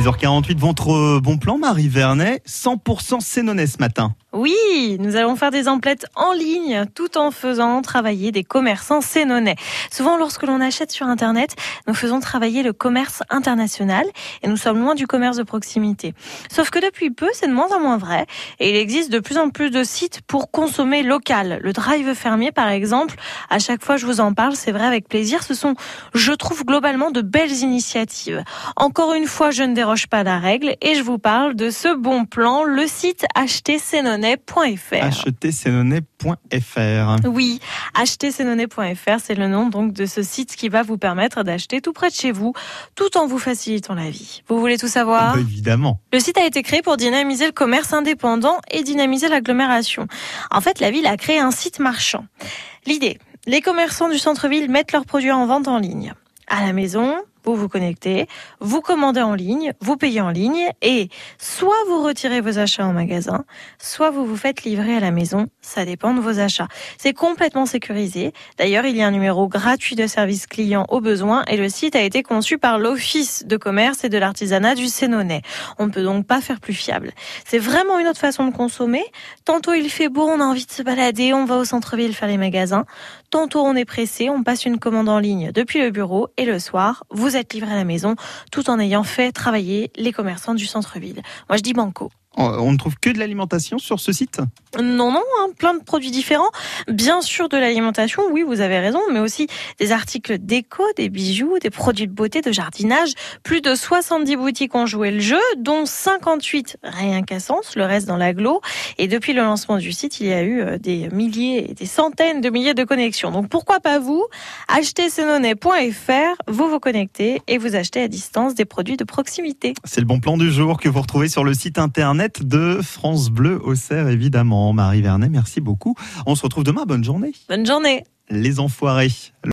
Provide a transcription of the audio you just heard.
6h48, votre bon plan, Marie Vernet, 100% Sénonais ce matin. Oui, nous allons faire des emplettes en ligne tout en faisant travailler des commerçants sénonais. Souvent, lorsque l'on achète sur Internet, nous faisons travailler le commerce international et nous sommes loin du commerce de proximité. Sauf que depuis peu, c'est de moins en moins vrai et il existe de plus en plus de sites pour consommer local. Le Drive Fermier, par exemple, à chaque fois je vous en parle, c'est vrai avec plaisir. Ce sont, je trouve, globalement de belles initiatives. Encore une fois, je ne déroge pas à la règle et je vous parle de ce bon plan, le site acheter achetersénonais.fr. Oui, achetersénonais.fr, c'est le nom donc de ce site qui va vous permettre d'acheter tout près de chez vous, tout en vous facilitant la vie. Vous voulez tout savoir? Bah, Évidemment. Le site a été créé pour dynamiser le commerce indépendant et dynamiser l'agglomération. En fait, la ville a créé un site marchand. L'idée, les commerçants du centre-ville mettent leurs produits en vente en ligne. À la maison, vous vous connectez, vous commandez en ligne, vous payez en ligne et soit vous retirez vos achats en magasin, soit vous vous faites livrer à la maison. Ça dépend de vos achats. C'est complètement sécurisé. D'ailleurs, il y a un numéro gratuit de service client au besoin et le site a été conçu par l'Office de commerce et de l'artisanat du Sénonais. On ne peut donc pas faire plus fiable. C'est vraiment une autre façon de consommer. Tantôt il fait beau, on a envie de se balader, on va au centre-ville faire les magasins. Tantôt on est pressé, on passe une commande en ligne depuis le bureau et le soir, vous êtes livré à la maison tout en ayant fait travailler les commerçants du centre-ville. Moi je dis banco. On ne trouve que de l'alimentation sur ce site Non, non, hein, plein de produits différents. Bien sûr de l'alimentation, oui, vous avez raison, mais aussi des articles déco, des bijoux, des produits de beauté, de jardinage. Plus de 70 boutiques ont joué le jeu, dont 58 rien qu'à Sens, le reste dans l'agglo. Et depuis le lancement du site, il y a eu euh, des milliers et des centaines de milliers de connexions. Donc pourquoi pas vous Achetez vous vous connectez et vous achetez à distance des produits de proximité. C'est le bon plan du jour que vous retrouvez sur le site internet de France Bleu Auxerre, évidemment. Marie Vernet, merci beaucoup. On se retrouve demain. Bonne journée. Bonne journée Les enfoirés.